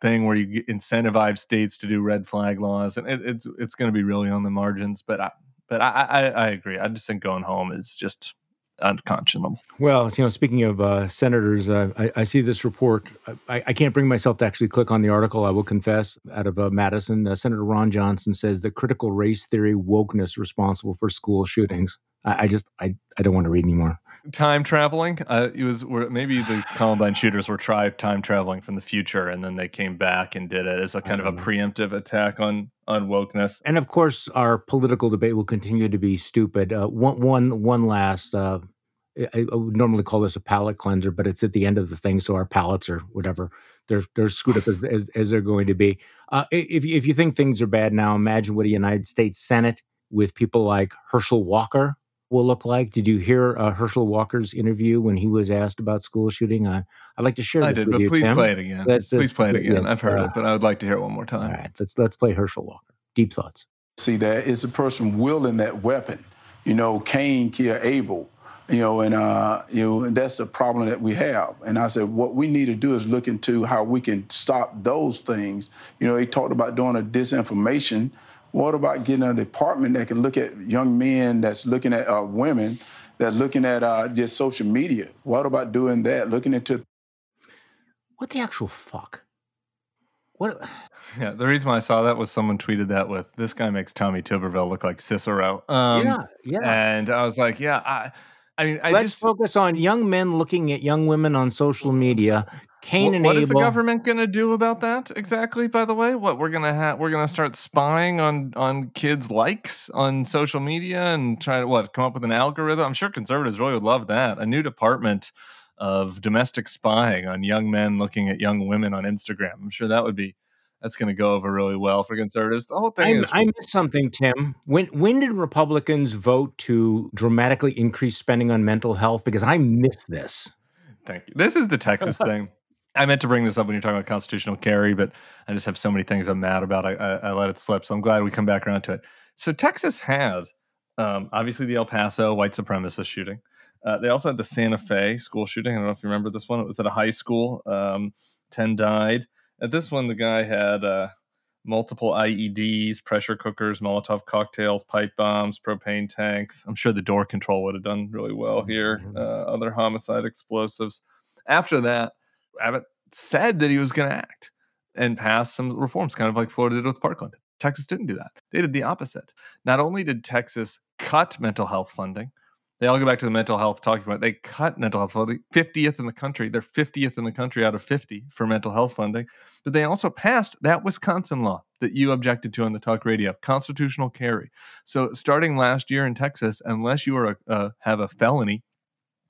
thing where you incentivize states to do red flag laws, and it, it's it's going to be really on the margins. But I, but I, I I agree. I just think going home is just unconscionable. Well, you know, speaking of uh, senators, uh, I, I, see this report. I, I, can't bring myself to actually click on the article. I will confess. Out of uh, Madison, uh, Senator Ron Johnson says the critical race theory wokeness responsible for school shootings. I, I just, I, I don't want to read anymore. Time traveling. Uh, it was maybe the Columbine shooters were tried time traveling from the future, and then they came back and did it as a kind of a know. preemptive attack on on wokeness. And of course, our political debate will continue to be stupid. Uh, one, one, one last uh, I, would normally call this a palate cleanser, but it's at the end of the thing, so our palates are whatever they're they're screwed up as, as, as they're going to be. Uh, if if you think things are bad now, imagine what a United States Senate with people like Herschel Walker will look like. Did you hear uh, Herschel Walker's interview when he was asked about school shooting? I I'd like to share. I did, but you, please Tim. play it again. Let's, please play it again. I've heard uh, it, but I would like to hear it one more time. All right, let's let's play Herschel Walker. Deep thoughts. See, that is a person wielding that weapon. You know, Cain killed Abel you know, and uh, you know, and that's the problem that we have. And I said, what we need to do is look into how we can stop those things. You know, he talked about doing a disinformation. What about getting a department that can look at young men that's looking at uh, women that's looking at uh, just social media? What about doing that? Looking into what the actual fuck? What? Yeah, the reason why I saw that was someone tweeted that with this guy makes Tommy Tuberville look like Cicero. Um, yeah, yeah. And I was like, yeah, I I mean, I let's just, focus on young men looking at young women on social media. Cain and what Abel. is the government going to do about that exactly? By the way, what we're going to have, we're going to start spying on on kids' likes on social media and try to what come up with an algorithm. I'm sure conservatives really would love that. A new department of domestic spying on young men looking at young women on Instagram. I'm sure that would be that's going to go over really well for conservatives. The whole thing I, is. I missed something, Tim. When when did Republicans vote to dramatically increase spending on mental health? Because I missed this. Thank you. This is the Texas thing. I meant to bring this up when you're talking about constitutional carry, but I just have so many things I'm mad about. I, I, I let it slip. So I'm glad we come back around to it. So Texas has um, obviously the El Paso white supremacist shooting. Uh, they also had the Santa Fe school shooting. I don't know if you remember this one. It was at a high school. Um, Ten died. At this one, the guy had uh, multiple IEDs, pressure cookers, Molotov cocktails, pipe bombs, propane tanks. I'm sure the door control would have done really well here. Mm-hmm. Uh, other homicide explosives. After that, Abbott said that he was going to act and pass some reforms, kind of like Florida did with Parkland. Texas didn't do that. They did the opposite. Not only did Texas cut mental health funding, they all go back to the mental health talking about. They cut mental health funding, 50th in the country. They're 50th in the country out of 50 for mental health funding. But they also passed that Wisconsin law that you objected to on the talk radio, constitutional carry. So starting last year in Texas, unless you are a, uh, have a felony,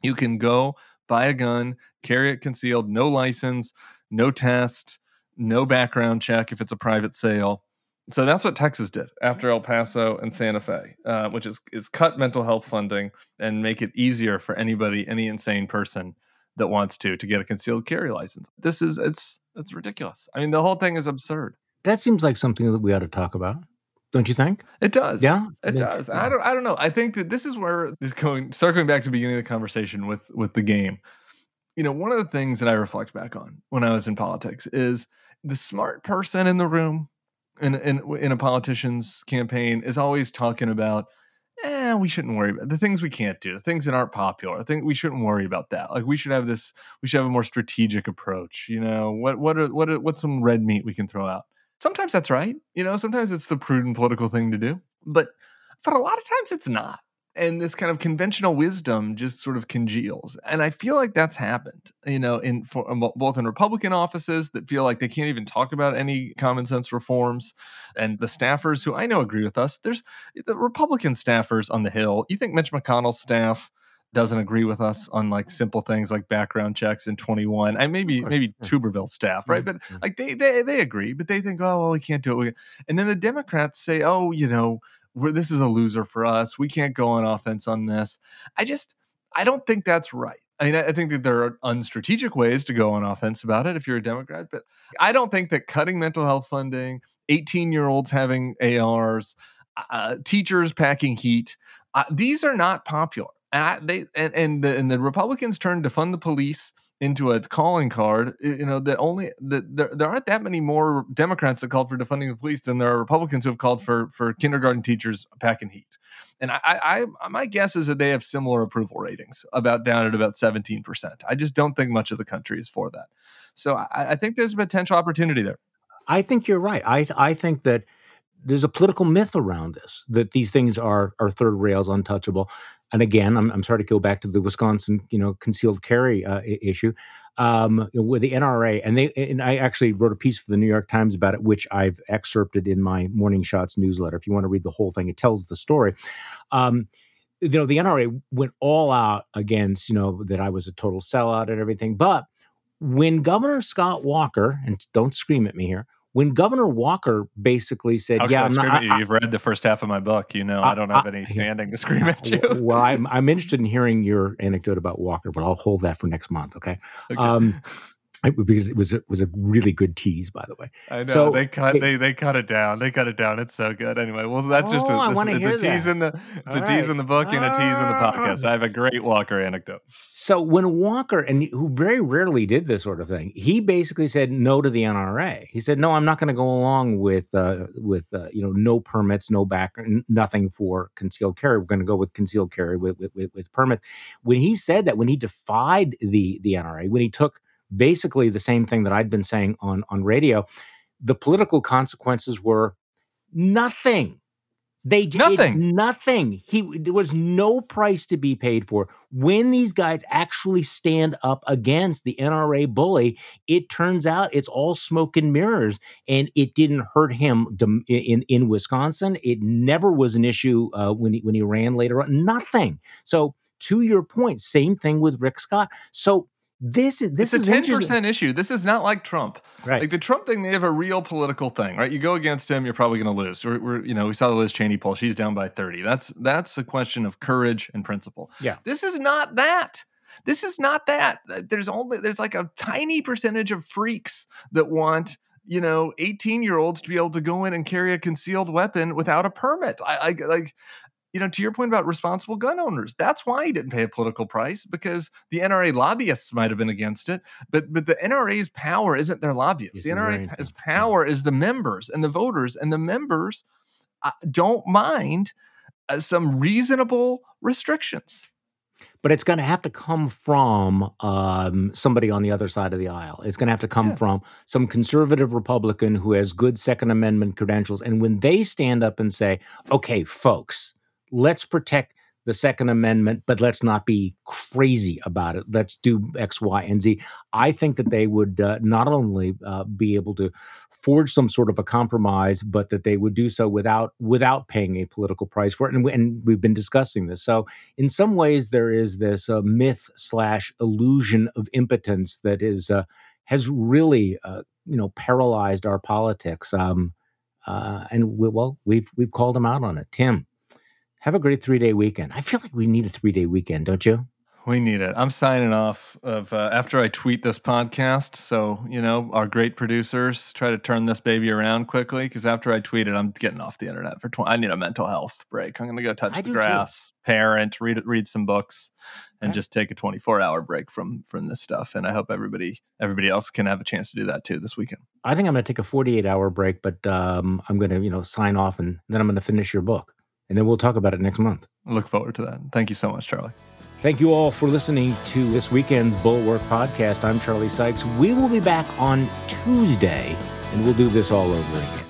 you can go buy a gun, carry it concealed, no license, no test, no background check if it's a private sale so that's what Texas did after El Paso and Santa Fe, uh, which is is cut mental health funding and make it easier for anybody, any insane person that wants to, to get a concealed carry license. This is it's it's ridiculous. I mean, the whole thing is absurd. That seems like something that we ought to talk about. Don't you think? It does. Yeah, it does. I don't. I don't know. I think that this is where it's going. Circling back to the beginning of the conversation with with the game. You know, one of the things that I reflect back on when I was in politics is the smart person in the room in in in a politician's campaign is always talking about eh, we shouldn't worry about the things we can't do, the things that aren't popular. I think we shouldn't worry about that. Like we should have this, we should have a more strategic approach. You know, what what are, what are, what's some red meat we can throw out? Sometimes that's right. You know, sometimes it's the prudent political thing to do, but for a lot of times it's not and this kind of conventional wisdom just sort of congeals and i feel like that's happened you know in for, um, both in republican offices that feel like they can't even talk about any common sense reforms and the staffers who i know agree with us there's the republican staffers on the hill you think mitch mcconnell's staff doesn't agree with us on like simple things like background checks in 21 and maybe maybe tuberville staff right mm-hmm. but like they, they they agree but they think oh well we can't do it and then the democrats say oh you know this is a loser for us. We can't go on offense on this. I just, I don't think that's right. I mean, I think that there are unstrategic ways to go on offense about it if you're a Democrat, but I don't think that cutting mental health funding, 18 year olds having ARs, uh, teachers packing heat, uh, these are not popular. And I, they and and the, and the Republicans turned to fund the police into a calling card, you know, that only that there, there aren't that many more Democrats that called for defunding the police than there are Republicans who have called for for kindergarten teachers packing heat. And I, I, my guess is that they have similar approval ratings, about down at about seventeen percent. I just don't think much of the country is for that. So I, I think there's a potential opportunity there. I think you're right. I I think that there's a political myth around this that these things are are third rails untouchable and again, I'm, I'm sorry to go back to the Wisconsin, you know, concealed carry uh, issue um, with the NRA, and they and I actually wrote a piece for the New York Times about it, which I've excerpted in my Morning Shots newsletter. If you want to read the whole thing, it tells the story. Um, you know, the NRA went all out against, you know, that I was a total sellout and everything. But when Governor Scott Walker, and don't scream at me here, when Governor Walker basically said, How "Yeah, I'm not, I, You've read the first half of my book. You know, I, I don't have I, any standing to scream at you." well, I'm I'm interested in hearing your anecdote about Walker, but I'll hold that for next month. Okay. okay. Um, because it was a, was a really good tease, by the way. I know so, they cut it, they they cut it down. They cut it down. It's so good. Anyway, well, that's oh, just a, oh, this, it's a tease that. in the it's All a tease right. in the book and a tease in the podcast. I have a great Walker anecdote. So when Walker and who very rarely did this sort of thing, he basically said no to the NRA. He said, "No, I'm not going to go along with uh, with uh, you know no permits, no back, nothing for concealed carry. We're going to go with concealed carry with with, with, with permits." When he said that, when he defied the the NRA, when he took basically the same thing that I'd been saying on on radio. The political consequences were nothing. They did nothing. Nothing. He there was no price to be paid for. When these guys actually stand up against the NRA bully, it turns out it's all smoke and mirrors, and it didn't hurt him in in Wisconsin. It never was an issue uh, when he when he ran later on. Nothing. So to your point, same thing with Rick Scott. So this is this it's is a ten percent issue. This is not like Trump. Right. Like the Trump thing, they have a real political thing, right? You go against him, you're probably going to lose. We're, we're, you know, we saw the Liz Cheney poll; she's down by thirty. That's that's a question of courage and principle. Yeah. This is not that. This is not that. There's only there's like a tiny percentage of freaks that want you know 18 year olds to be able to go in and carry a concealed weapon without a permit. I, I like you know, to your point about responsible gun owners, that's why he didn't pay a political price because the NRA lobbyists might have been against it, but but the NRA's power isn't their lobbyists. Yes, the NRA's power is the members and the voters, and the members uh, don't mind uh, some reasonable restrictions. But it's going to have to come from um, somebody on the other side of the aisle. It's going to have to come yeah. from some conservative Republican who has good Second Amendment credentials. And when they stand up and say, okay, folks, let's protect the Second Amendment, but let's not be crazy about it. Let's do X, Y, and Z. I think that they would uh, not only uh, be able to forge some sort of a compromise, but that they would do so without without paying a political price for it. And, we, and we've been discussing this. So, in some ways, there is this uh, myth slash illusion of impotence that is uh, has really uh, you know paralyzed our politics. Um, uh, and we, well, we've we've called them out on it, Tim have a great three day weekend. I feel like we need a three day weekend, don't you? We need it. I'm signing off of uh, after I tweet this podcast. So you know, our great producers try to turn this baby around quickly because after I tweet it, I'm getting off the internet for 20. I need a mental health break. I'm going to go touch I the grass, too. parent, read read some books, and right. just take a 24 hour break from from this stuff. And I hope everybody everybody else can have a chance to do that too this weekend. I think I'm going to take a 48 hour break, but um, I'm going to you know sign off and then I'm going to finish your book, and then we'll talk about it next month. Look forward to that. Thank you so much, Charlie. Thank you all for listening to this weekend's Bulwark podcast. I'm Charlie Sykes. We will be back on Tuesday and we'll do this all over again.